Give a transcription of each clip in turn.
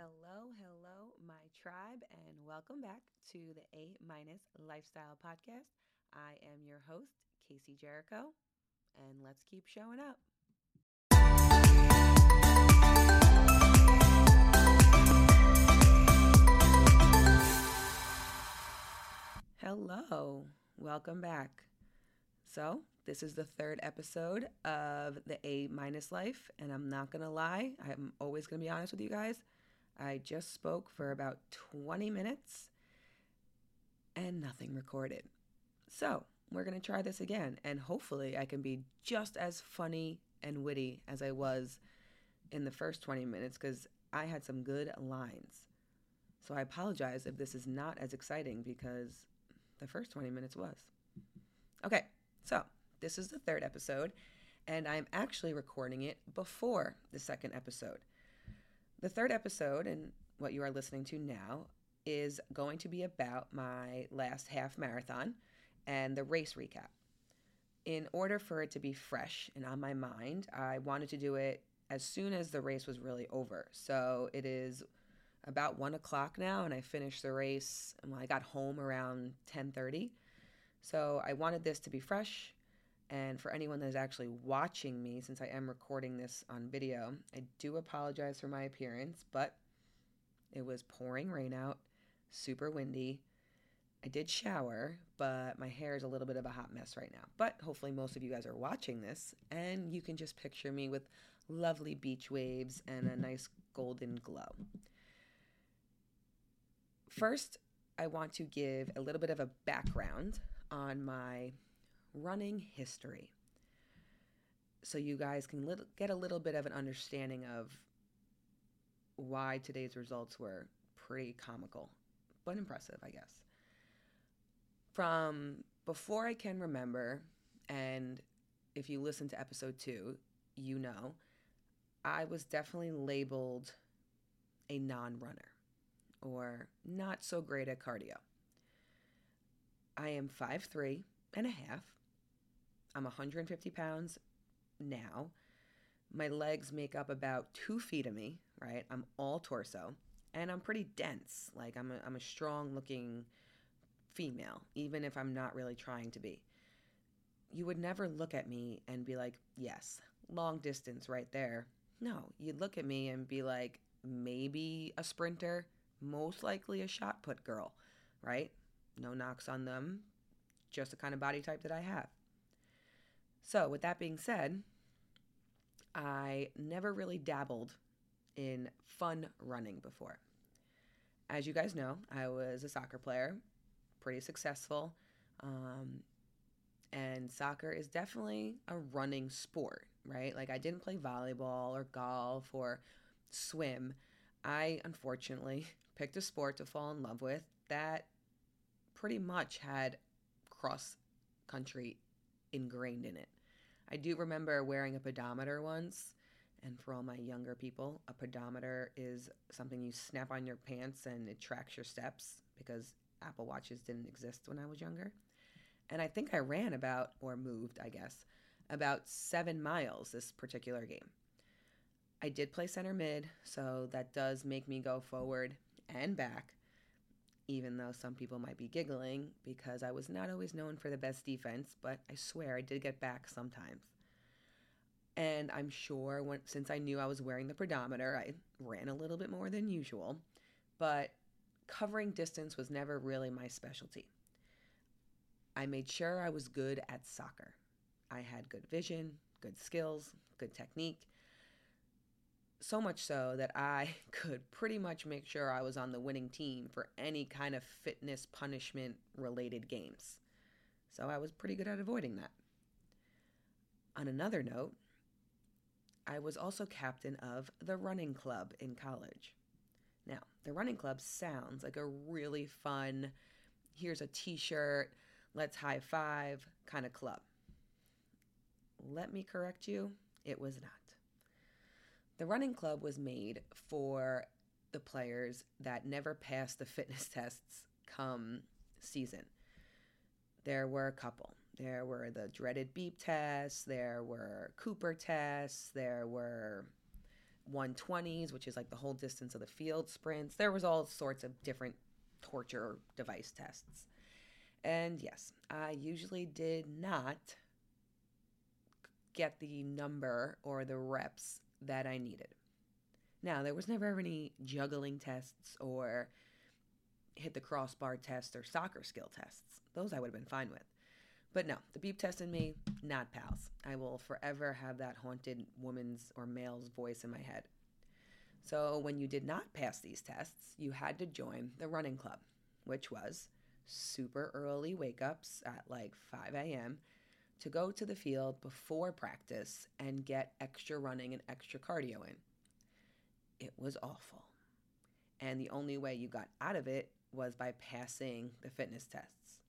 Hello, hello, my tribe, and welcome back to the A minus Lifestyle Podcast. I am your host, Casey Jericho, and let's keep showing up. Hello, welcome back. So, this is the third episode of the A minus life, and I'm not gonna lie, I'm always gonna be honest with you guys. I just spoke for about 20 minutes and nothing recorded. So, we're gonna try this again, and hopefully, I can be just as funny and witty as I was in the first 20 minutes because I had some good lines. So, I apologize if this is not as exciting because the first 20 minutes was. Okay, so this is the third episode, and I'm actually recording it before the second episode. The third episode, and what you are listening to now, is going to be about my last half marathon and the race recap. In order for it to be fresh and on my mind, I wanted to do it as soon as the race was really over. So it is about one o'clock now, and I finished the race. I got home around ten thirty, so I wanted this to be fresh. And for anyone that is actually watching me, since I am recording this on video, I do apologize for my appearance, but it was pouring rain out, super windy. I did shower, but my hair is a little bit of a hot mess right now. But hopefully, most of you guys are watching this and you can just picture me with lovely beach waves and a nice golden glow. First, I want to give a little bit of a background on my running history so you guys can get a little bit of an understanding of why today's results were pretty comical, but impressive, I guess. From before I can remember, and if you listen to episode two, you know, I was definitely labeled a non runner or not so great at cardio. I am five three and a half. I'm 150 pounds now. My legs make up about two feet of me, right? I'm all torso and I'm pretty dense. Like I'm a, I'm a strong looking female, even if I'm not really trying to be. You would never look at me and be like, yes, long distance right there. No, you'd look at me and be like, maybe a sprinter, most likely a shot put girl, right? No knocks on them, just the kind of body type that I have. So, with that being said, I never really dabbled in fun running before. As you guys know, I was a soccer player, pretty successful. Um, and soccer is definitely a running sport, right? Like, I didn't play volleyball or golf or swim. I unfortunately picked a sport to fall in love with that pretty much had cross country ingrained in it. I do remember wearing a pedometer once. And for all my younger people, a pedometer is something you snap on your pants and it tracks your steps because Apple Watches didn't exist when I was younger. And I think I ran about, or moved, I guess, about seven miles this particular game. I did play center mid, so that does make me go forward and back, even though some people might be giggling because I was not always known for the best defense, but I swear I did get back sometimes. And I'm sure when since I knew I was wearing the pedometer, I ran a little bit more than usual, but covering distance was never really my specialty. I made sure I was good at soccer. I had good vision, good skills, good technique, so much so that I could pretty much make sure I was on the winning team for any kind of fitness punishment related games. So I was pretty good at avoiding that. On another note, I was also captain of the running club in college. Now, the running club sounds like a really fun, here's a t shirt, let's high five kind of club. Let me correct you, it was not. The running club was made for the players that never passed the fitness tests come season. There were a couple. There were the dreaded beep tests, there were Cooper tests, there were 120s, which is like the whole distance of the field sprints. There was all sorts of different torture device tests. And yes, I usually did not get the number or the reps that I needed. Now, there was never any juggling tests or hit the crossbar test or soccer skill tests. Those I would have been fine with. But no, the beep test in me, not pals. I will forever have that haunted woman's or male's voice in my head. So when you did not pass these tests, you had to join the running club, which was super early wake ups at like 5 a.m. to go to the field before practice and get extra running and extra cardio in. It was awful. And the only way you got out of it was by passing the fitness tests.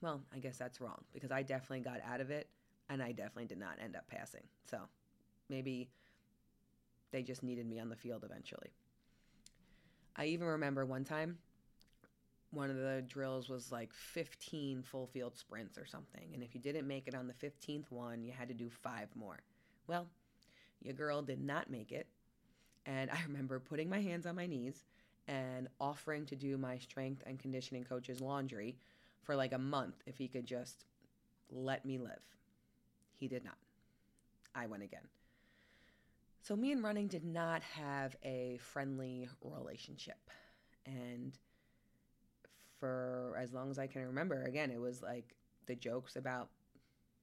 Well, I guess that's wrong because I definitely got out of it and I definitely did not end up passing. So maybe they just needed me on the field eventually. I even remember one time one of the drills was like 15 full field sprints or something. And if you didn't make it on the 15th one, you had to do five more. Well, your girl did not make it. And I remember putting my hands on my knees and offering to do my strength and conditioning coach's laundry for like a month if he could just let me live. He did not. I went again. So, me and running did not have a friendly relationship. And for as long as I can remember, again, it was like the jokes about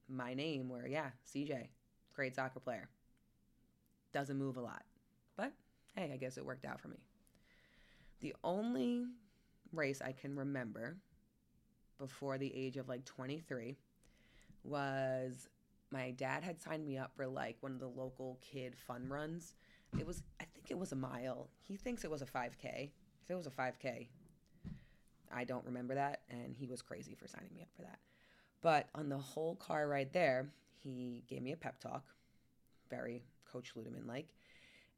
my name were, yeah, CJ, great soccer player. Doesn't move a lot. But hey, I guess it worked out for me. The only race I can remember before the age of like 23 was my dad had signed me up for like one of the local kid fun runs. It was, I think it was a mile. He thinks it was a 5K. If it was a 5K, I don't remember that. And he was crazy for signing me up for that. But on the whole car ride there, he gave me a pep talk, very Coach Ludeman like.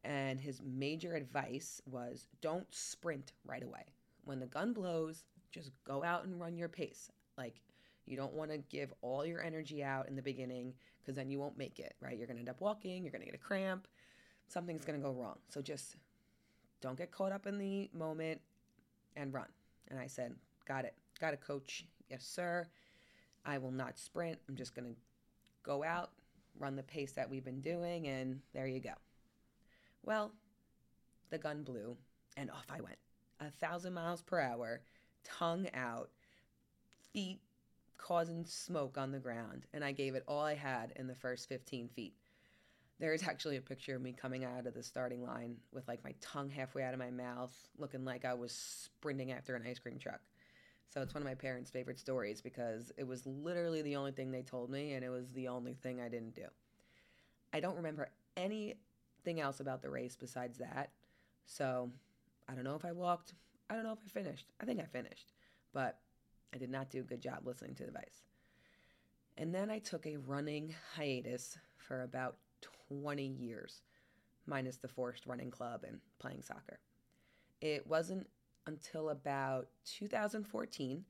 And his major advice was don't sprint right away. When the gun blows, just go out and run your pace. Like, you don't want to give all your energy out in the beginning because then you won't make it, right? You're going to end up walking, you're going to get a cramp, something's going to go wrong. So just don't get caught up in the moment and run. And I said, Got it. Got a coach. Yes, sir. I will not sprint. I'm just going to go out, run the pace that we've been doing, and there you go. Well, the gun blew, and off I went. A thousand miles per hour, tongue out, feet causing smoke on the ground, and I gave it all I had in the first 15 feet. There is actually a picture of me coming out of the starting line with like my tongue halfway out of my mouth, looking like I was sprinting after an ice cream truck. So it's one of my parents' favorite stories because it was literally the only thing they told me, and it was the only thing I didn't do. I don't remember anything else about the race besides that. So I don't know if I walked. I don't know if I finished. I think I finished, but I did not do a good job listening to the advice. And then I took a running hiatus for about 20 years, minus the forced running club and playing soccer. It wasn't until about 2014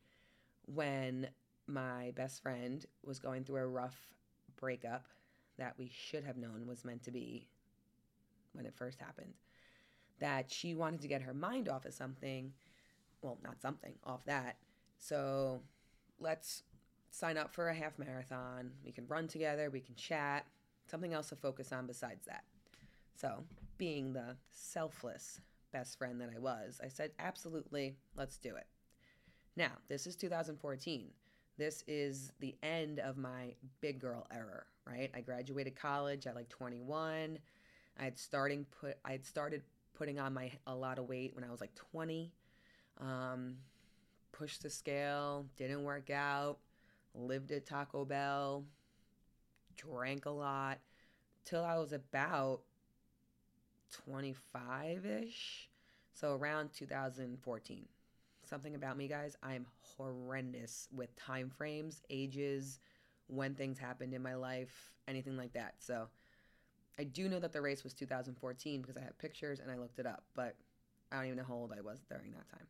when my best friend was going through a rough breakup that we should have known was meant to be when it first happened. That she wanted to get her mind off of something, well, not something, off that. So let's sign up for a half marathon. We can run together, we can chat, something else to focus on besides that. So, being the selfless best friend that I was, I said, absolutely, let's do it. Now, this is 2014. This is the end of my big girl error, right? I graduated college at like 21. I had starting put I had started putting on my a lot of weight when I was like 20. Um, pushed the scale, didn't work out, lived at Taco Bell, drank a lot till I was about 25 ish. So around 2014. Something about me, guys, I'm horrendous with time frames, ages, when things happened in my life, anything like that. So I do know that the race was 2014 because I have pictures and I looked it up, but I don't even know how old I was during that time.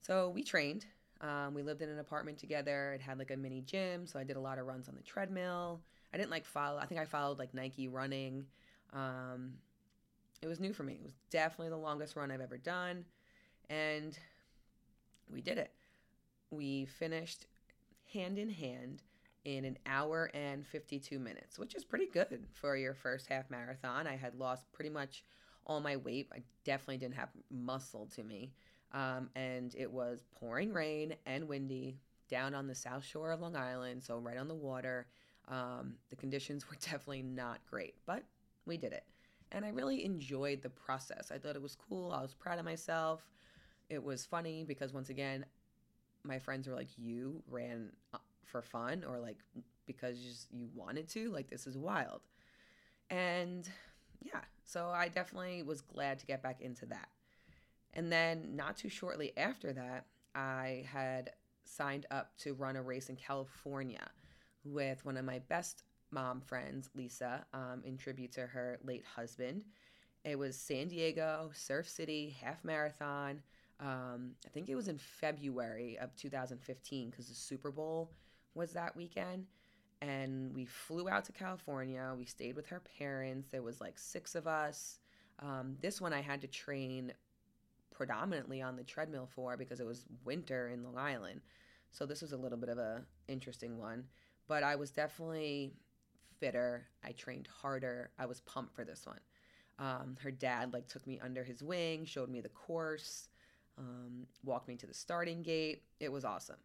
So we trained. Um, we lived in an apartment together. It had like a mini gym, so I did a lot of runs on the treadmill. I didn't like follow. I think I followed like Nike running. Um, it was new for me. It was definitely the longest run I've ever done. And we did it. We finished hand in hand in an hour and 52 minutes, which is pretty good for your first half marathon. I had lost pretty much all my weight. I definitely didn't have muscle to me. Um, and it was pouring rain and windy down on the south shore of Long Island, so right on the water. Um, the conditions were definitely not great, but we did it. And I really enjoyed the process. I thought it was cool. I was proud of myself. It was funny because, once again, my friends were like, You ran uh, for fun or like because you wanted to. Like, this is wild. And yeah, so I definitely was glad to get back into that. And then, not too shortly after that, I had signed up to run a race in California with one of my best mom friends, Lisa, um, in tribute to her late husband. It was San Diego, Surf City, half marathon. Um, I think it was in February of 2015 because the Super Bowl was that weekend. And we flew out to California. We stayed with her parents. There was like six of us. Um, this one I had to train predominantly on the treadmill for because it was winter in Long Island. So this was a little bit of a interesting one, but I was definitely fitter. I trained harder. I was pumped for this one. Um, her dad like took me under his wing, showed me the course, um, walked me to the starting gate. It was awesome.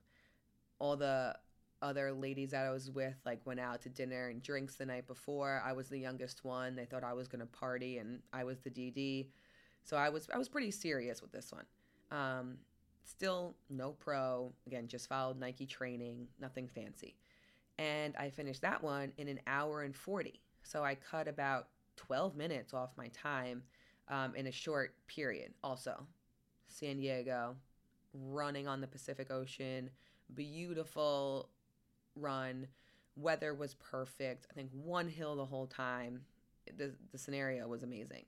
All the other ladies that I was with like went out to dinner and drinks the night before. I was the youngest one. They thought I was gonna party, and I was the DD. So I was I was pretty serious with this one. Um, still no pro. Again, just followed Nike training, nothing fancy. And I finished that one in an hour and 40. So I cut about 12 minutes off my time um, in a short period. Also, San Diego, running on the Pacific Ocean, beautiful run. Weather was perfect. I think one hill the whole time. The, the scenario was amazing.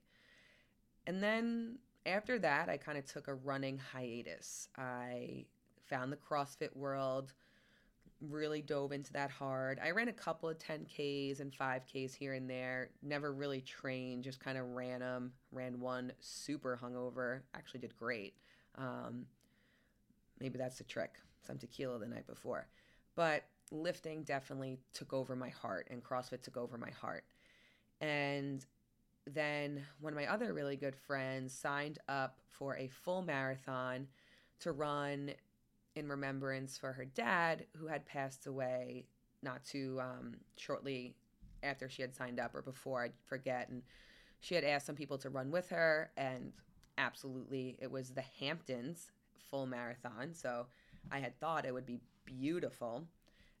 And then after that, I kind of took a running hiatus. I found the CrossFit world, really dove into that hard. I ran a couple of 10Ks and 5Ks here and there, never really trained, just kind of ran them. Ran one super hungover, actually did great. Um, maybe that's the trick, some tequila the night before. But lifting definitely took over my heart, and CrossFit took over my heart. And then one of my other really good friends signed up for a full marathon to run in remembrance for her dad who had passed away not too um, shortly after she had signed up or before i forget. And she had asked some people to run with her and absolutely it was the hamptons full marathon. So i had thought it would be beautiful.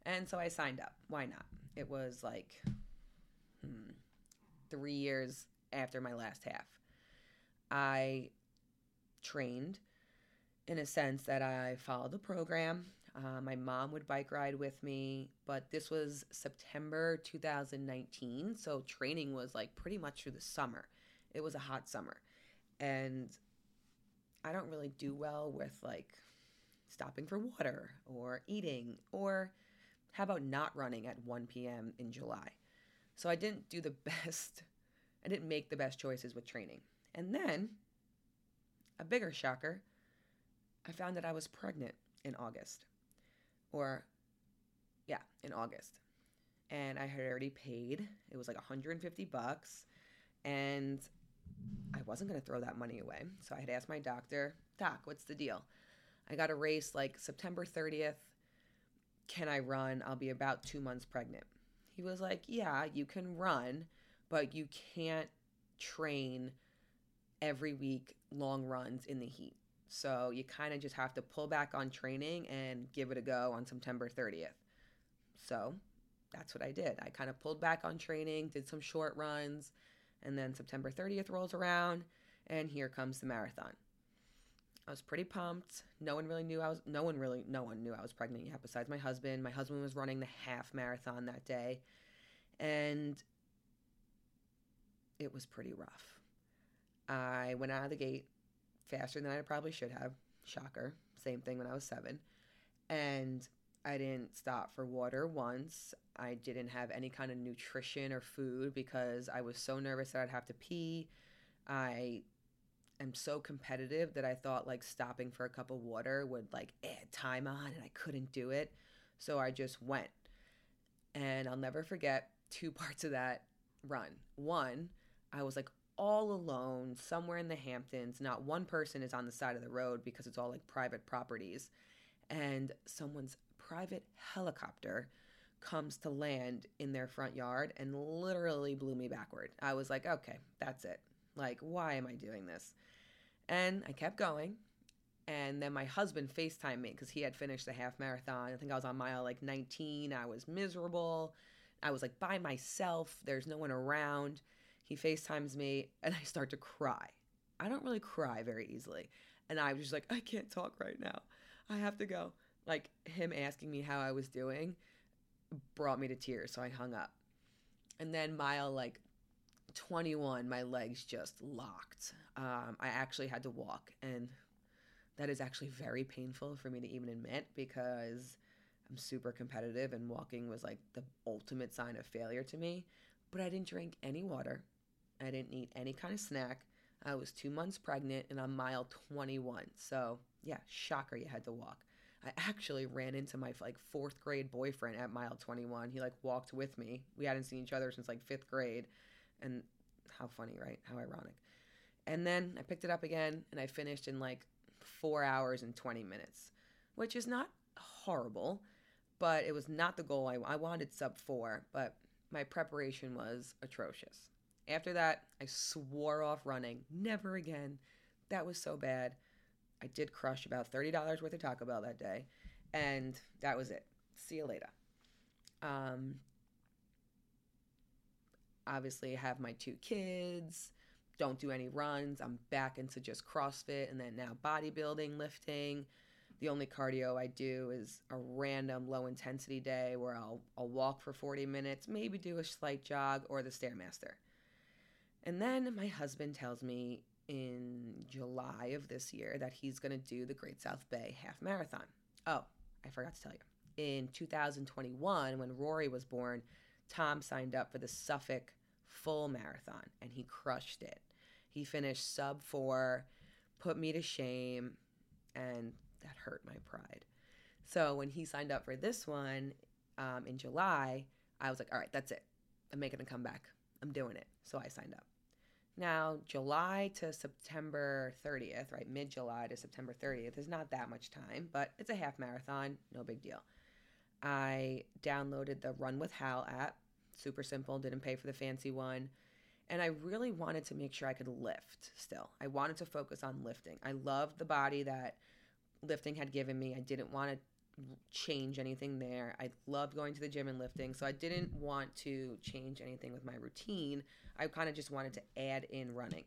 And so i signed up. Why not? It was like hmm, three years after my last half. I trained in a sense that I followed the program. Uh, my mom would bike ride with me, but this was September 2019, so training was like pretty much through the summer. It was a hot summer. And I don't really do well with like stopping for water or eating or how about not running at 1 p.m. in July? So I didn't do the best I didn't make the best choices with training. And then, a bigger shocker, I found that I was pregnant in August. Or, yeah, in August. And I had already paid. It was like 150 bucks. And I wasn't going to throw that money away. So I had asked my doctor, Doc, what's the deal? I got a race like September 30th. Can I run? I'll be about two months pregnant. He was like, Yeah, you can run but you can't train every week long runs in the heat. So you kind of just have to pull back on training and give it a go on September 30th. So that's what I did. I kind of pulled back on training, did some short runs, and then September 30th rolls around, and here comes the marathon. I was pretty pumped. No one really knew I was no one really no one knew I was pregnant yet besides my husband. My husband was running the half marathon that day. And it was pretty rough. I went out of the gate faster than I probably should have. Shocker. Same thing when I was seven. And I didn't stop for water once. I didn't have any kind of nutrition or food because I was so nervous that I'd have to pee. I am so competitive that I thought like stopping for a cup of water would like add time on and I couldn't do it. So I just went. And I'll never forget two parts of that run. One, I was like all alone somewhere in the Hamptons. Not one person is on the side of the road because it's all like private properties. And someone's private helicopter comes to land in their front yard and literally blew me backward. I was like, okay, that's it. Like, why am I doing this? And I kept going. And then my husband FaceTimed me because he had finished the half marathon. I think I was on mile like 19. I was miserable. I was like by myself. There's no one around. He FaceTimes me and I start to cry. I don't really cry very easily. And I was just like, I can't talk right now. I have to go. Like him asking me how I was doing brought me to tears. So I hung up. And then mile like 21, my legs just locked. Um, I actually had to walk. And that is actually very painful for me to even admit because I'm super competitive and walking was like the ultimate sign of failure to me. But I didn't drink any water. I didn't eat any kind of snack. I was two months pregnant and I'm mile 21. So, yeah, shocker, you had to walk. I actually ran into my like fourth grade boyfriend at mile 21. He like walked with me. We hadn't seen each other since like fifth grade. And how funny, right? How ironic. And then I picked it up again and I finished in like four hours and 20 minutes, which is not horrible, but it was not the goal. I, I wanted sub four, but my preparation was atrocious. After that, I swore off running. Never again. That was so bad. I did crush about $30 worth of Taco Bell that day, and that was it. See you later. Um, obviously, I have my two kids, don't do any runs. I'm back into just CrossFit and then now bodybuilding, lifting. The only cardio I do is a random low intensity day where I'll, I'll walk for 40 minutes, maybe do a slight jog or the Stairmaster. And then my husband tells me in July of this year that he's going to do the Great South Bay Half Marathon. Oh, I forgot to tell you. In 2021, when Rory was born, Tom signed up for the Suffolk Full Marathon and he crushed it. He finished sub four, put me to shame, and that hurt my pride. So when he signed up for this one um, in July, I was like, all right, that's it. I'm making a comeback. I'm doing it. So I signed up. Now, July to September 30th, right? Mid July to September 30th is not that much time, but it's a half marathon, no big deal. I downloaded the Run with Hal app, super simple, didn't pay for the fancy one. And I really wanted to make sure I could lift still. I wanted to focus on lifting. I loved the body that lifting had given me. I didn't want to change anything there. I loved going to the gym and lifting, so I didn't want to change anything with my routine. I kind of just wanted to add in running.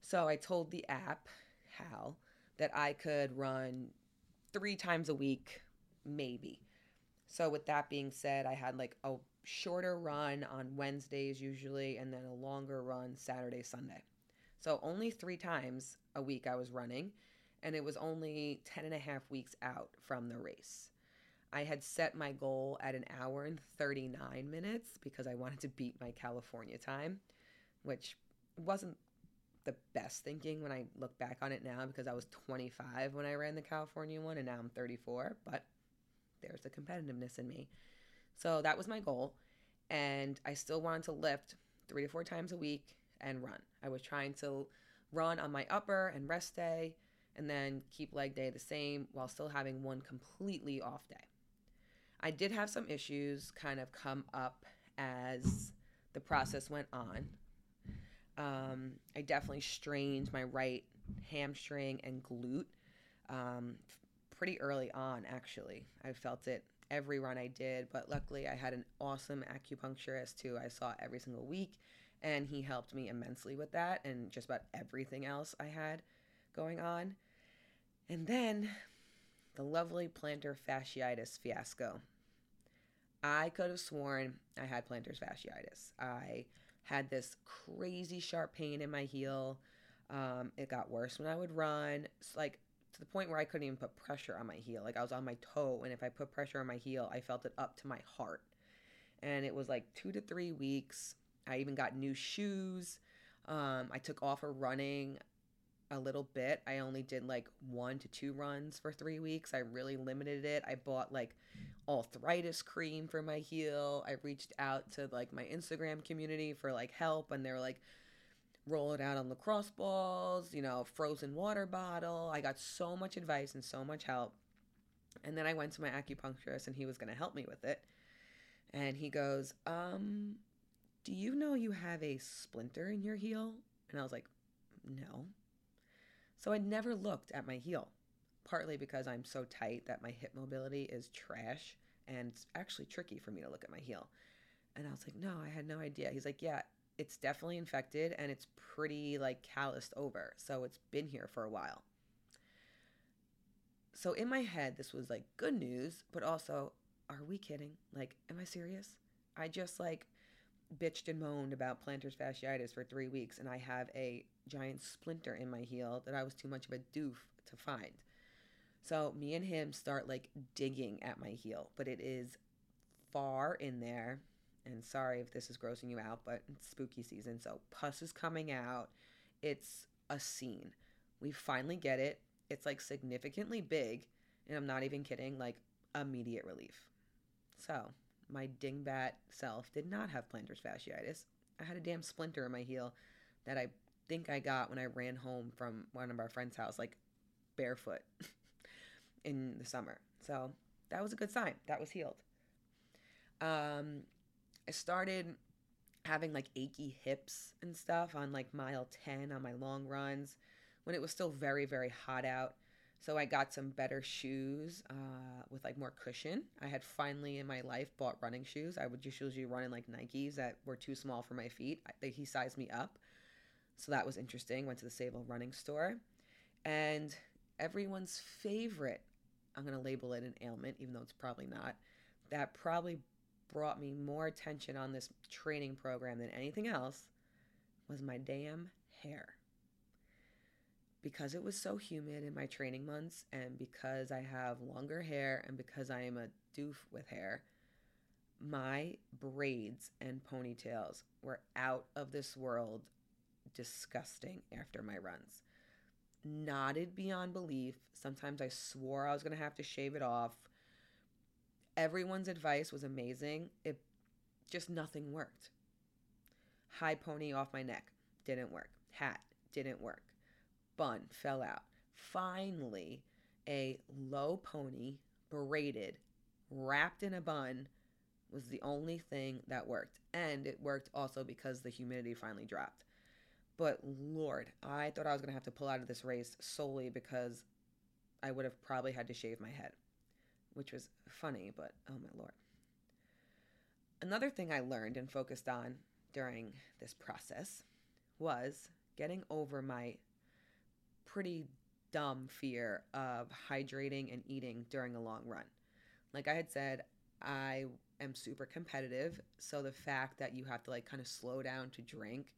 So I told the app, Hal, that I could run three times a week, maybe. So with that being said, I had like a shorter run on Wednesdays usually, and then a longer run Saturday, Sunday. So only three times a week I was running and it was only 10 and a half weeks out from the race. I had set my goal at an hour and 39 minutes because I wanted to beat my California time, which wasn't the best thinking when I look back on it now because I was 25 when I ran the California one and now I'm 34, but there's the competitiveness in me. So that was my goal. And I still wanted to lift three to four times a week and run. I was trying to run on my upper and rest day and then keep leg day the same while still having one completely off day. I did have some issues kind of come up as the process went on. Um, I definitely strained my right hamstring and glute um, pretty early on, actually. I felt it every run I did, but luckily I had an awesome acupuncturist who I saw every single week, and he helped me immensely with that and just about everything else I had going on. And then the lovely plantar fasciitis fiasco. I could have sworn I had plantar fasciitis. I had this crazy sharp pain in my heel. Um, it got worse when I would run. It's like to the point where I couldn't even put pressure on my heel. Like I was on my toe, and if I put pressure on my heel, I felt it up to my heart. And it was like two to three weeks. I even got new shoes. Um, I took off of running a little bit. I only did like one to two runs for three weeks. I really limited it. I bought like arthritis cream for my heel. I reached out to like my Instagram community for like help, and they're like, roll it out on lacrosse balls, you know, frozen water bottle. I got so much advice and so much help. And then I went to my acupuncturist and he was going to help me with it. And he goes, Um, do you know you have a splinter in your heel? And I was like, No. So I never looked at my heel, partly because I'm so tight that my hip mobility is trash and it's actually tricky for me to look at my heel. And I was like, No, I had no idea. He's like, Yeah, it's definitely infected and it's pretty like calloused over. So it's been here for a while. So in my head, this was like good news, but also, are we kidding? Like, am I serious? I just like bitched and moaned about plantar fasciitis for three weeks and I have a giant splinter in my heel that I was too much of a doof to find. So me and him start like digging at my heel, but it is far in there and sorry if this is grossing you out, but it's spooky season, so pus is coming out. It's a scene. We finally get it. It's like significantly big, and I'm not even kidding, like immediate relief. So, my dingbat self did not have plantar fasciitis. I had a damn splinter in my heel that I think I got when I ran home from one of our friends' house, like barefoot in the summer. So, that was a good sign. That was healed. Um, I started having like achy hips and stuff on like mile 10 on my long runs when it was still very, very hot out. So I got some better shoes uh, with like more cushion. I had finally in my life bought running shoes. I would just usually run in like Nikes that were too small for my feet. I, he sized me up. So that was interesting. Went to the Sayville running store. And everyone's favorite, I'm going to label it an ailment, even though it's probably not, that probably brought me more attention on this training program than anything else was my damn hair. Because it was so humid in my training months, and because I have longer hair, and because I am a doof with hair, my braids and ponytails were out of this world disgusting after my runs. Knotted beyond belief. Sometimes I swore I was going to have to shave it off everyone's advice was amazing. It just nothing worked. High pony off my neck didn't work. Hat didn't work. Bun fell out. Finally, a low pony, braided, wrapped in a bun was the only thing that worked. And it worked also because the humidity finally dropped. But Lord, I thought I was going to have to pull out of this race solely because I would have probably had to shave my head which was funny, but oh my lord. Another thing I learned and focused on during this process was getting over my pretty dumb fear of hydrating and eating during a long run. Like I had said, I am super competitive, so the fact that you have to like kind of slow down to drink,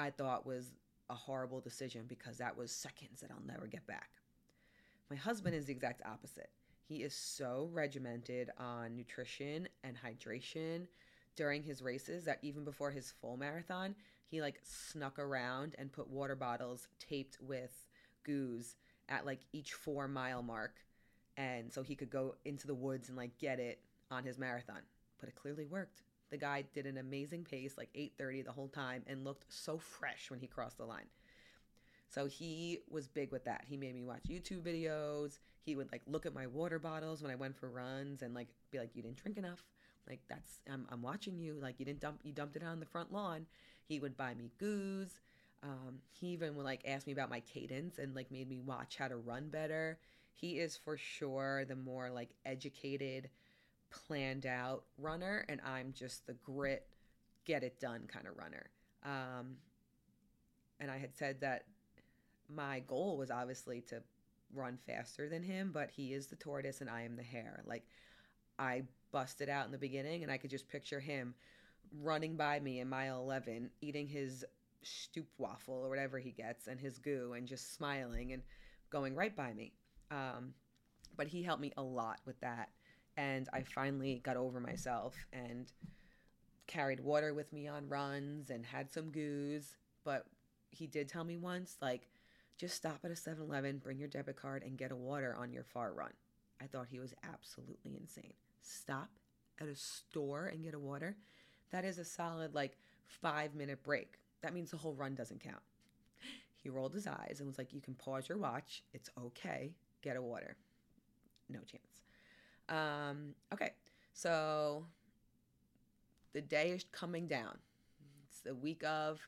I thought was a horrible decision because that was seconds that I'll never get back. My husband is the exact opposite. He is so regimented on nutrition and hydration during his races that even before his full marathon, he like snuck around and put water bottles taped with goos at like each four mile mark. And so he could go into the woods and like get it on his marathon. But it clearly worked. The guy did an amazing pace, like 8:30 the whole time, and looked so fresh when he crossed the line. So he was big with that. He made me watch YouTube videos. He would like look at my water bottles when I went for runs and like be like, "You didn't drink enough." Like that's I'm I'm watching you. Like you didn't dump you dumped it on the front lawn. He would buy me goos. Um, he even would like ask me about my cadence and like made me watch how to run better. He is for sure the more like educated, planned out runner, and I'm just the grit, get it done kind of runner. Um, and I had said that my goal was obviously to run faster than him, but he is the tortoise and I am the hare. Like I busted out in the beginning and I could just picture him running by me in mile 11 eating his stoop waffle or whatever he gets and his goo and just smiling and going right by me. Um, but he helped me a lot with that. And I finally got over myself and carried water with me on runs and had some goos, but he did tell me once, like, just stop at a 7 Eleven, bring your debit card, and get a water on your far run. I thought he was absolutely insane. Stop at a store and get a water? That is a solid, like, five minute break. That means the whole run doesn't count. He rolled his eyes and was like, You can pause your watch. It's okay. Get a water. No chance. Um, okay, so the day is coming down. It's the week of.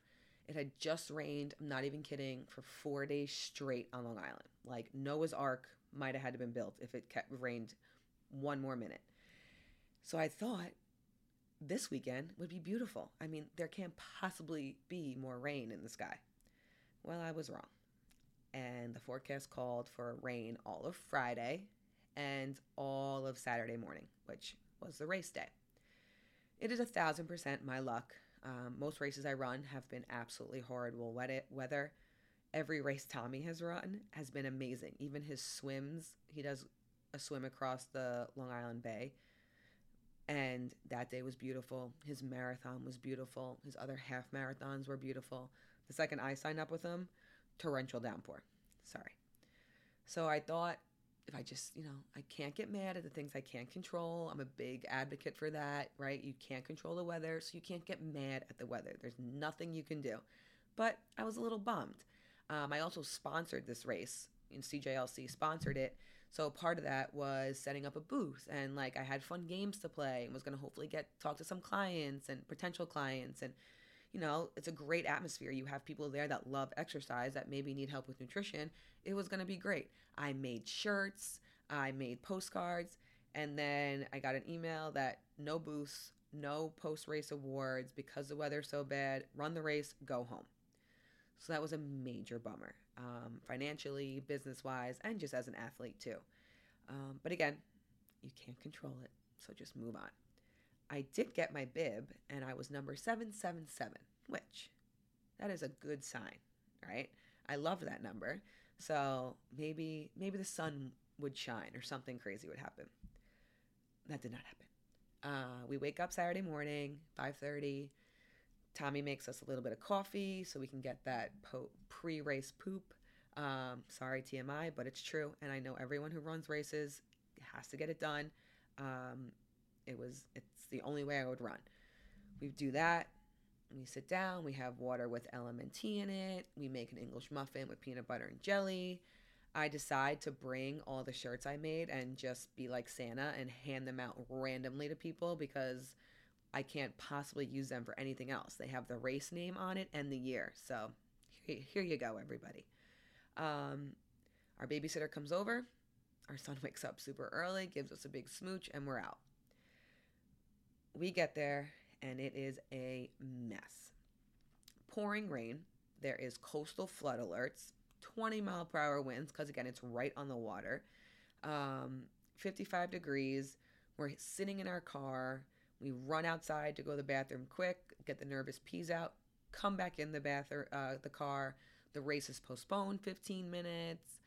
It had just rained, I'm not even kidding, for four days straight on Long Island. Like Noah's Ark might have had to been built if it kept rained one more minute. So I thought this weekend would be beautiful. I mean, there can't possibly be more rain in the sky. Well, I was wrong. And the forecast called for rain all of Friday and all of Saturday morning, which was the race day. It is a thousand percent my luck. Um, most races I run have been absolutely horrible weather. Every race Tommy has run has been amazing. Even his swims, he does a swim across the Long Island Bay. And that day was beautiful. His marathon was beautiful. His other half marathons were beautiful. The second I signed up with him, torrential downpour. Sorry. So I thought if I just, you know, I can't get mad at the things I can't control. I'm a big advocate for that, right? You can't control the weather, so you can't get mad at the weather. There's nothing you can do. But I was a little bummed. Um, I also sponsored this race, and CJLC sponsored it. So part of that was setting up a booth, and like I had fun games to play, and was going to hopefully get talk to some clients and potential clients, and you know, it's a great atmosphere. You have people there that love exercise that maybe need help with nutrition. It was going to be great. I made shirts, I made postcards, and then I got an email that no booths, no post race awards because the weather's so bad. Run the race, go home. So that was a major bummer, um, financially, business wise, and just as an athlete too. Um, but again, you can't control it, so just move on. I did get my bib and I was number 777, which that is a good sign, right? I love that number. So maybe maybe the sun would shine or something crazy would happen. That did not happen. Uh, we wake up Saturday morning, 5:30. Tommy makes us a little bit of coffee so we can get that po- pre-race poop. Um, sorry TMI, but it's true, and I know everyone who runs races has to get it done. Um, it was it's the only way I would run. We do that. We sit down. We have water with LMNT in it. We make an English muffin with peanut butter and jelly. I decide to bring all the shirts I made and just be like Santa and hand them out randomly to people because I can't possibly use them for anything else. They have the race name on it and the year. So here, you go, everybody. Um, our babysitter comes over. Our son wakes up super early, gives us a big smooch, and we're out we get there and it is a mess. Pouring rain. There is coastal flood alerts, 20 mile per hour winds because again it's right on the water. Um, 55 degrees. We're sitting in our car. We run outside to go to the bathroom quick, get the nervous peas out, come back in the bathroom, uh, the car. The race is postponed 15 minutes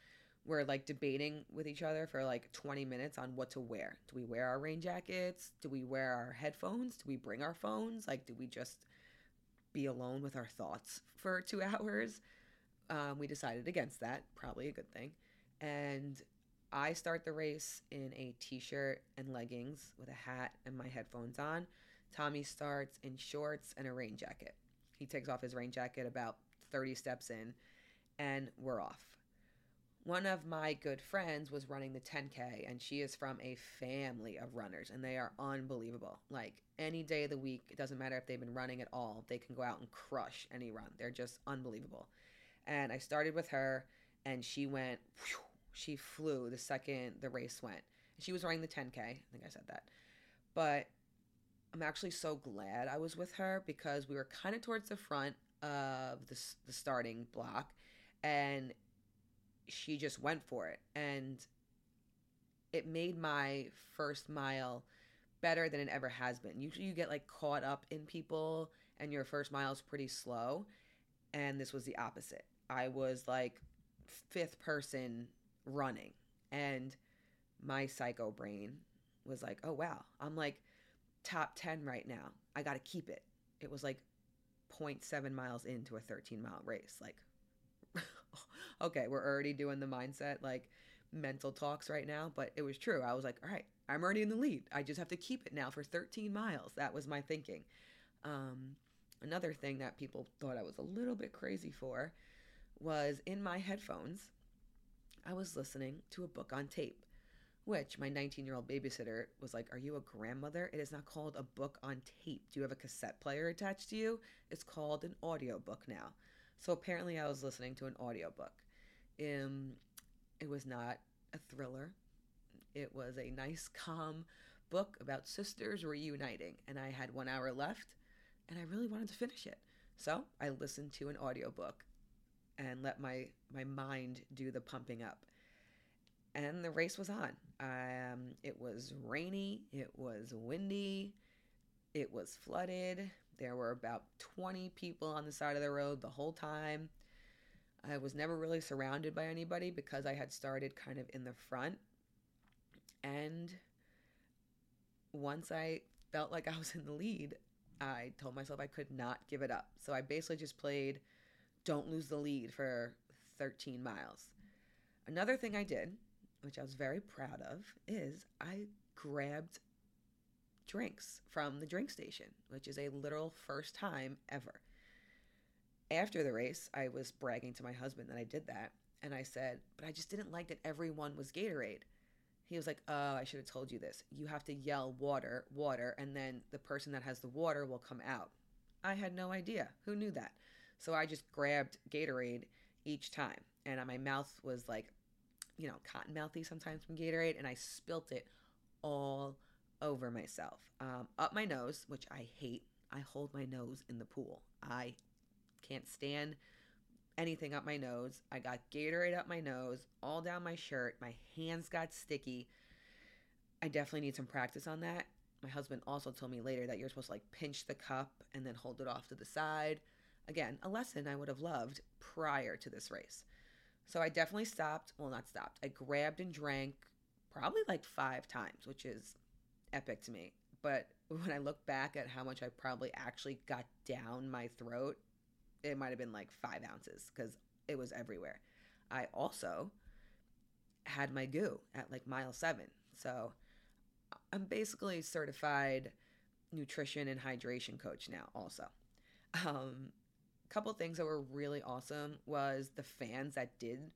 we're like debating with each other for like 20 minutes on what to wear. Do we wear our rain jackets? Do we wear our headphones? Do we bring our phones? Like, do we just be alone with our thoughts for two hours? Um, we decided against that. Probably a good thing. And I start the race in a t shirt and leggings with a hat and my headphones on. Tommy starts in shorts and a rain jacket. He takes off his rain jacket about 30 steps in, and we're off one of my good friends was running the 10K, and she is from a family of runners, and they are unbelievable. Like any day of the week, it doesn't matter if they've been running at all, they can go out and crush any run. They're just unbelievable. And I started with her, and she went, whew, she flew the second the race went. She was running the 10K. I think I said that. But I'm actually so glad I was with her because we were kind of towards the front of the, the starting block. And she just went for it and it made my first mile better than it ever has been. Usually you get like caught up in people and your first mile is pretty slow and this was the opposite. I was like fifth person running and my psycho brain was like, "Oh wow." I'm like top 10 right now. I got to keep it. It was like 0.7 miles into a 13 mile race. Like, okay, we're already doing the mindset, like mental talks right now, but it was true. I was like, all right, I'm already in the lead. I just have to keep it now for 13 miles. That was my thinking. Um, another thing that people thought I was a little bit crazy for was in my headphones, I was listening to a book on tape, which my 19 year old babysitter was like, Are you a grandmother? It is not called a book on tape. Do you have a cassette player attached to you? It's called an audio book now. So apparently, I was listening to an audiobook. Um, it was not a thriller, it was a nice, calm book about sisters reuniting. And I had one hour left, and I really wanted to finish it. So I listened to an audiobook and let my my mind do the pumping up. And the race was on. Um, it was rainy. It was windy. It was flooded. There were about 20 people on the side of the road the whole time. I was never really surrounded by anybody because I had started kind of in the front. And once I felt like I was in the lead, I told myself I could not give it up. So I basically just played don't lose the lead for 13 miles. Another thing I did, which I was very proud of, is I grabbed drinks from the drink station, which is a literal first time ever. After the race, I was bragging to my husband that I did that. And I said, but I just didn't like that everyone was Gatorade. He was like, oh, I should have told you this. You have to yell water, water, and then the person that has the water will come out. I had no idea. Who knew that? So I just grabbed Gatorade each time. And my mouth was like, you know, cotton mouthy sometimes from Gatorade. And I spilt it all over myself. Um, up my nose, which I hate. I hold my nose in the pool. I can't stand anything up my nose. I got Gatorade up my nose, all down my shirt. My hands got sticky. I definitely need some practice on that. My husband also told me later that you're supposed to like pinch the cup and then hold it off to the side. Again, a lesson I would have loved prior to this race. So I definitely stopped. Well, not stopped. I grabbed and drank probably like five times, which is epic to me. But when I look back at how much I probably actually got down my throat, it might have been like five ounces because it was everywhere. I also had my goo at like mile seven. So I'm basically certified nutrition and hydration coach now, also. Um, couple things that were really awesome was the fans that did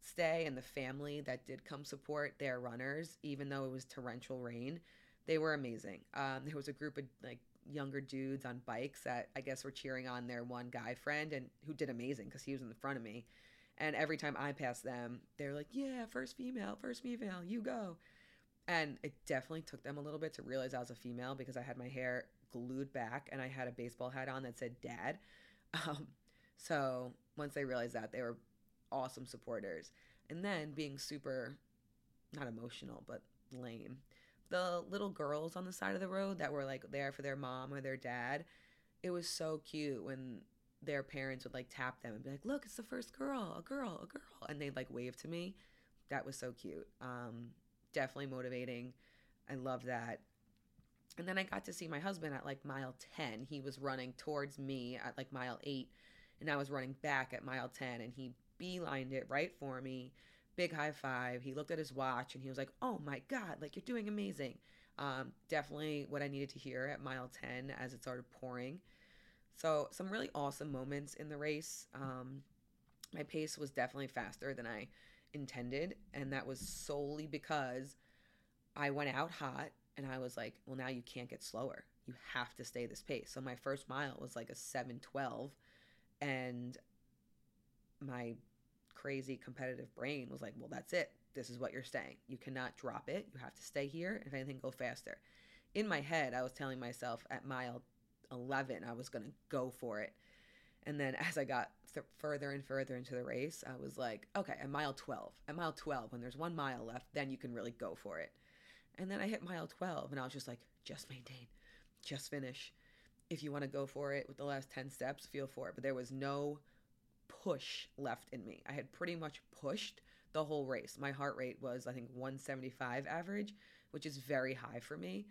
stay and the family that did come support their runners, even though it was torrential rain. They were amazing. Um, there was a group of like younger dudes on bikes that I guess were cheering on their one guy friend and who did amazing because he was in the front of me. And every time I passed them, they're like, "Yeah, first female, first female, you go." And it definitely took them a little bit to realize I was a female because I had my hair glued back and I had a baseball hat on that said "Dad." Um, so once they realized that, they were awesome supporters. And then being super, not emotional, but lame. The little girls on the side of the road that were like there for their mom or their dad, it was so cute when their parents would like tap them and be like, "Look, it's the first girl, a girl, a girl," and they'd like wave to me. That was so cute. Um, definitely motivating. I love that. And then I got to see my husband at like mile 10. He was running towards me at like mile 8, and I was running back at mile 10, and he beelined it right for me. Big high five. He looked at his watch and he was like, Oh my God, like you're doing amazing. Um, definitely what I needed to hear at mile 10 as it started pouring. So, some really awesome moments in the race. Um, my pace was definitely faster than I intended, and that was solely because I went out hot and I was like, well, now you can't get slower. You have to stay this pace. So my first mile was like a 712. And my crazy competitive brain was like, well, that's it. This is what you're staying. You cannot drop it. You have to stay here. If anything, go faster. In my head, I was telling myself at mile 11, I was going to go for it. And then as I got th- further and further into the race, I was like, okay, at mile 12, at mile 12, when there's one mile left, then you can really go for it. And then I hit mile 12 and I was just like, just maintain, just finish. If you want to go for it with the last 10 steps, feel for it. But there was no push left in me. I had pretty much pushed the whole race. My heart rate was, I think, 175 average, which is very high for me.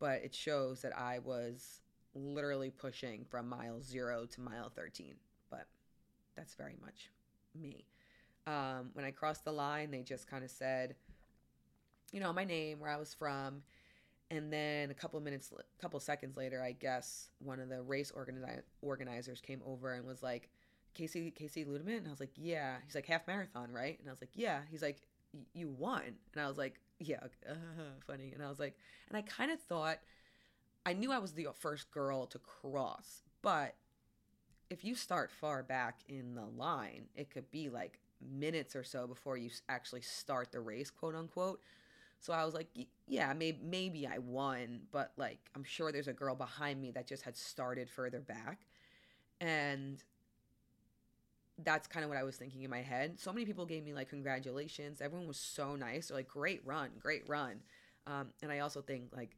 but it shows that I was literally pushing from mile zero to mile 13. But that's very much me. Um, when I crossed the line, they just kind of said, you know, my name, where I was from. And then a couple minutes, a couple seconds later, I guess one of the race organi- organizers came over and was like, Casey, Casey Ludeman? And I was like, yeah. He's like, half marathon, right? And I was like, yeah. He's like, you won. And I was like, yeah, uh, funny. And I was like, and I kind of thought, I knew I was the first girl to cross, but if you start far back in the line, it could be like minutes or so before you actually start the race, quote unquote. So I was like, yeah, maybe maybe I won, but like I'm sure there's a girl behind me that just had started further back. And that's kind of what I was thinking in my head. So many people gave me like congratulations. Everyone was so nice. They're like, great run, great run. Um, and I also think like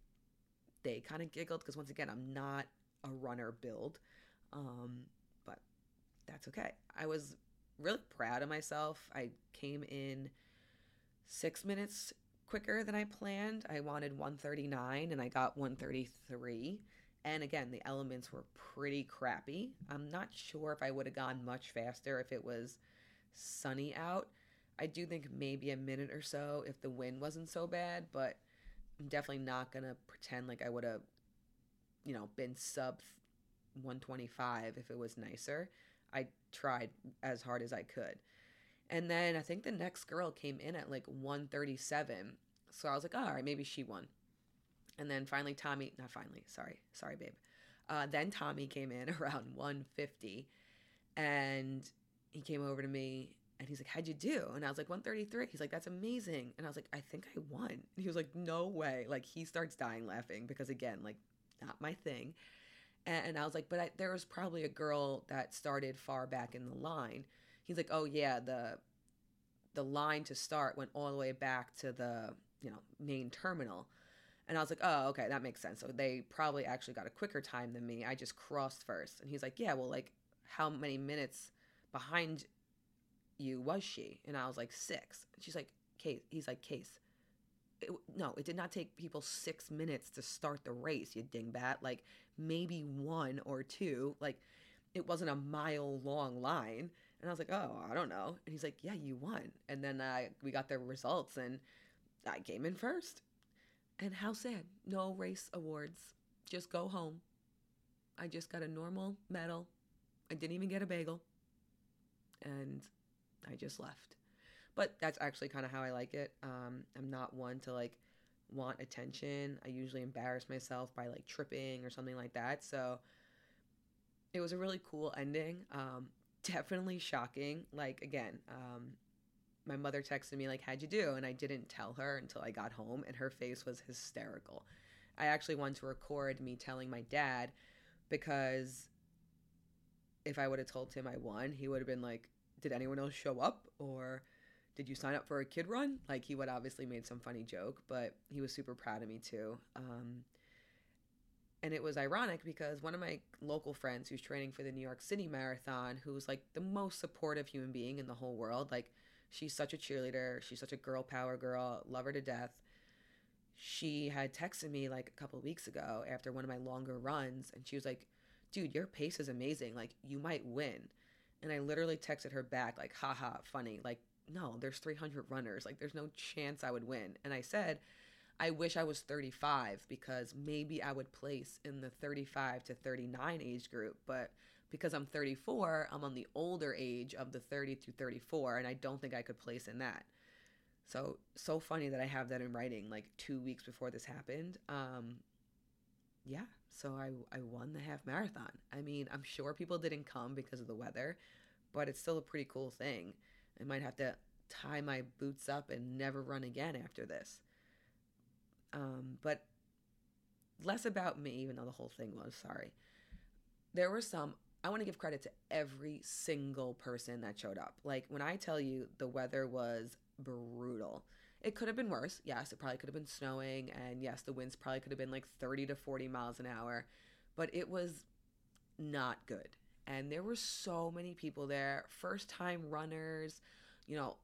they kind of giggled because once again, I'm not a runner build. Um, but that's okay. I was really proud of myself. I came in six minutes quicker than I planned. I wanted 139 and I got 133. And again, the elements were pretty crappy. I'm not sure if I would have gone much faster if it was sunny out. I do think maybe a minute or so if the wind wasn't so bad, but I'm definitely not going to pretend like I would have, you know, been sub 125 if it was nicer. I tried as hard as I could. And then I think the next girl came in at like 137. So I was like, oh, all right, maybe she won. And then finally, Tommy, not finally, sorry, sorry, babe. Uh, then Tommy came in around 150 and he came over to me and he's like, How'd you do? And I was like, 133. He's like, That's amazing. And I was like, I think I won. And he was like, No way. Like, he starts dying laughing because, again, like, not my thing. And I was like, But I, there was probably a girl that started far back in the line. He's like, Oh, yeah, the the line to start went all the way back to the you know main terminal and I was like, oh, okay, that makes sense. So they probably actually got a quicker time than me. I just crossed first. And he's like, yeah, well, like, how many minutes behind you was she? And I was like, six. She's like, Case. He's like, Case. It, no, it did not take people six minutes to start the race, you dingbat. Like, maybe one or two. Like, it wasn't a mile long line. And I was like, oh, I don't know. And he's like, yeah, you won. And then uh, we got the results, and I came in first. And how sad. No race awards. Just go home. I just got a normal medal. I didn't even get a bagel. And I just left. But that's actually kind of how I like it. Um, I'm not one to like want attention. I usually embarrass myself by like tripping or something like that. So it was a really cool ending. Um, definitely shocking. Like, again, um, my mother texted me like how'd you do? And i didn't tell her until i got home and her face was hysterical. I actually wanted to record me telling my dad because if i would have told him i won he would have been like did anyone else show up? Or did you sign up for a kid run? Like he would obviously made some funny joke but he was super proud of me too. Um, and it was ironic because one of my local friends who's training for the new york city marathon who's like the most supportive human being in the whole world like She's such a cheerleader. She's such a girl power girl. Love her to death. She had texted me like a couple weeks ago after one of my longer runs, and she was like, dude, your pace is amazing. Like, you might win. And I literally texted her back, like, haha, funny. Like, no, there's 300 runners. Like, there's no chance I would win. And I said, I wish I was 35 because maybe I would place in the 35 to 39 age group. But because I'm 34, I'm on the older age of the 30 to 34, and I don't think I could place in that. So so funny that I have that in writing like two weeks before this happened. Um, yeah, so I I won the half marathon. I mean, I'm sure people didn't come because of the weather, but it's still a pretty cool thing. I might have to tie my boots up and never run again after this. Um, but less about me, even though the whole thing was sorry. There were some I want to give credit to every single person that showed up. Like when I tell you the weather was brutal. It could have been worse. Yes, it probably could have been snowing and yes, the winds probably could have been like 30 to 40 miles an hour, but it was not good. And there were so many people there, first time runners, you know,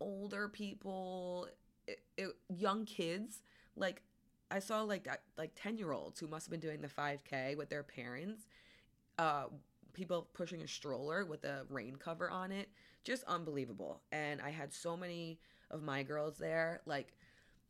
older people, it, it, young kids. Like I saw like uh, like 10 year olds who must have been doing the 5K with their parents, uh, people pushing a stroller with a rain cover on it. Just unbelievable. And I had so many of my girls there, like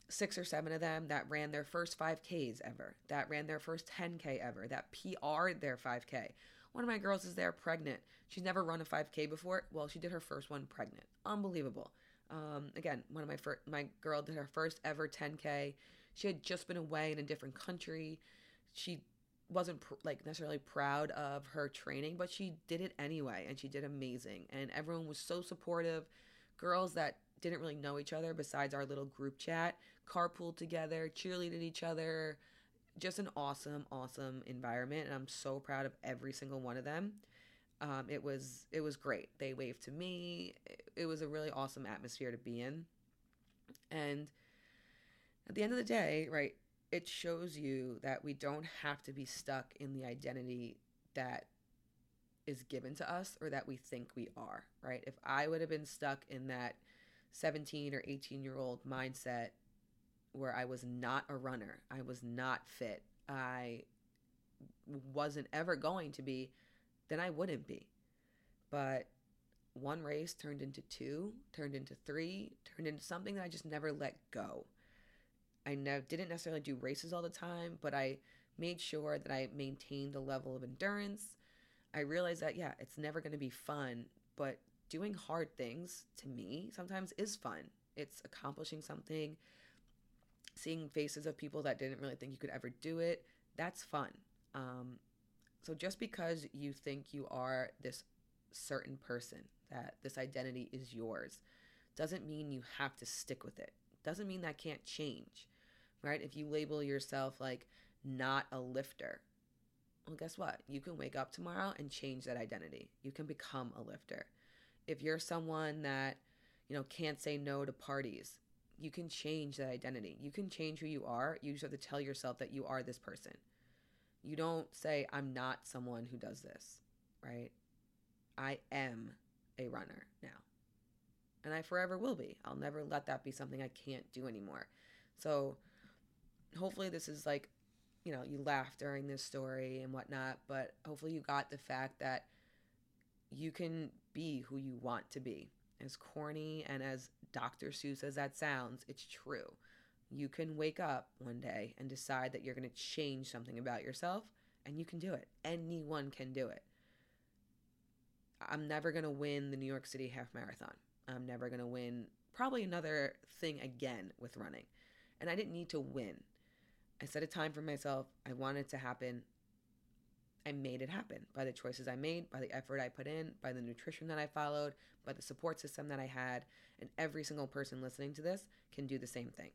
six or seven of them that ran their first 5Ks ever, that ran their first 10K ever, that PR'd their 5K. One of my girls is there pregnant. She's never run a 5K before. Well, she did her first one pregnant. Unbelievable. Um, again, one of my first, my girl did her first ever 10K. She had just been away in a different country. She wasn't pr- like necessarily proud of her training, but she did it anyway and she did amazing. And everyone was so supportive. Girls that didn't really know each other besides our little group chat carpooled together, cheerleaded each other. Just an awesome, awesome environment. And I'm so proud of every single one of them. Um, it was it was great. They waved to me. It, it was a really awesome atmosphere to be in. And at the end of the day, right, it shows you that we don't have to be stuck in the identity that is given to us or that we think we are, right? If I would have been stuck in that 17 or 18 year old mindset where I was not a runner, I was not fit, I wasn't ever going to be, then I wouldn't be. But one race turned into two, turned into three, turned into something that I just never let go. I ne- didn't necessarily do races all the time, but I made sure that I maintained a level of endurance. I realized that, yeah, it's never going to be fun, but doing hard things to me sometimes is fun. It's accomplishing something, seeing faces of people that didn't really think you could ever do it. That's fun. Um, so just because you think you are this certain person, that this identity is yours, doesn't mean you have to stick with it. Doesn't mean that can't change right? If you label yourself like not a lifter, well, guess what? You can wake up tomorrow and change that identity. You can become a lifter. If you're someone that, you know, can't say no to parties, you can change that identity. You can change who you are. You just have to tell yourself that you are this person. You don't say, I'm not someone who does this, right? I am a runner now. And I forever will be. I'll never let that be something I can't do anymore. So, hopefully this is like you know you laugh during this story and whatnot but hopefully you got the fact that you can be who you want to be. As corny and as dr seuss as that sounds it's true. You can wake up one day and decide that you're going to change something about yourself and you can do it. Anyone can do it. I'm never going to win the new york city half marathon. I'm never going to win probably another thing again with running. And i didn't need to win I set a time for myself. I wanted it to happen. I made it happen by the choices I made, by the effort I put in, by the nutrition that I followed, by the support system that I had. And every single person listening to this can do the same thing.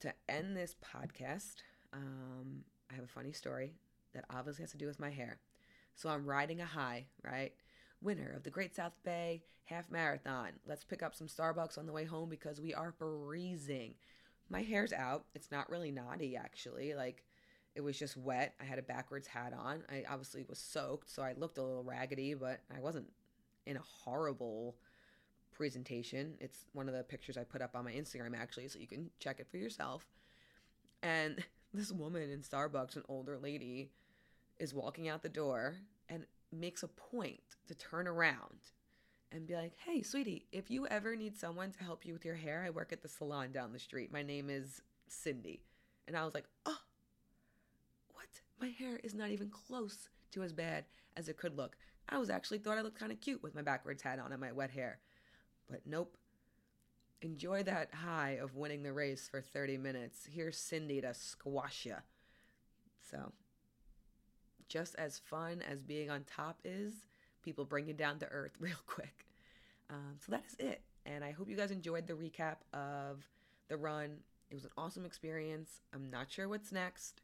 To end this podcast, um, I have a funny story that obviously has to do with my hair. So I'm riding a high, right? Winner of the Great South Bay Half Marathon. Let's pick up some Starbucks on the way home because we are freezing my hair's out. It's not really knotty actually. Like it was just wet. I had a backwards hat on. I obviously was soaked, so I looked a little raggedy, but I wasn't in a horrible presentation. It's one of the pictures I put up on my Instagram actually, so you can check it for yourself. And this woman in Starbucks, an older lady, is walking out the door and makes a point to turn around and be like, hey, sweetie, if you ever need someone to help you with your hair, I work at the salon down the street. My name is Cindy. And I was like, oh, what? My hair is not even close to as bad as it could look. I was actually thought I looked kind of cute with my backwards hat on and my wet hair. But nope. Enjoy that high of winning the race for 30 minutes. Here's Cindy to squash you. So, just as fun as being on top is, people bring you down to earth real quick. Um, so that is it. And I hope you guys enjoyed the recap of the run. It was an awesome experience. I'm not sure what's next.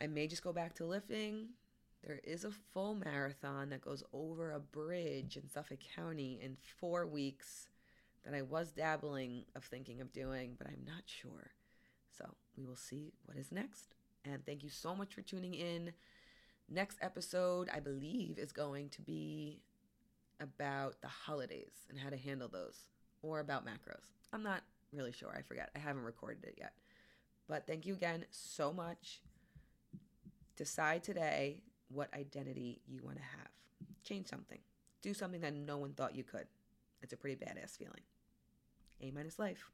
I may just go back to lifting. There is a full marathon that goes over a bridge in Suffolk County in four weeks that I was dabbling of thinking of doing, but I'm not sure. So we will see what is next. And thank you so much for tuning in. Next episode, I believe, is going to be about the holidays and how to handle those, or about macros. I'm not really sure. I forget. I haven't recorded it yet. But thank you again so much. Decide today what identity you want to have. Change something. Do something that no one thought you could. It's a pretty badass feeling. A minus life.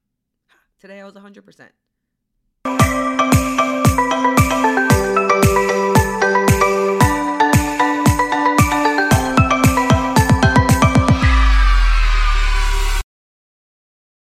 Today I was 100%.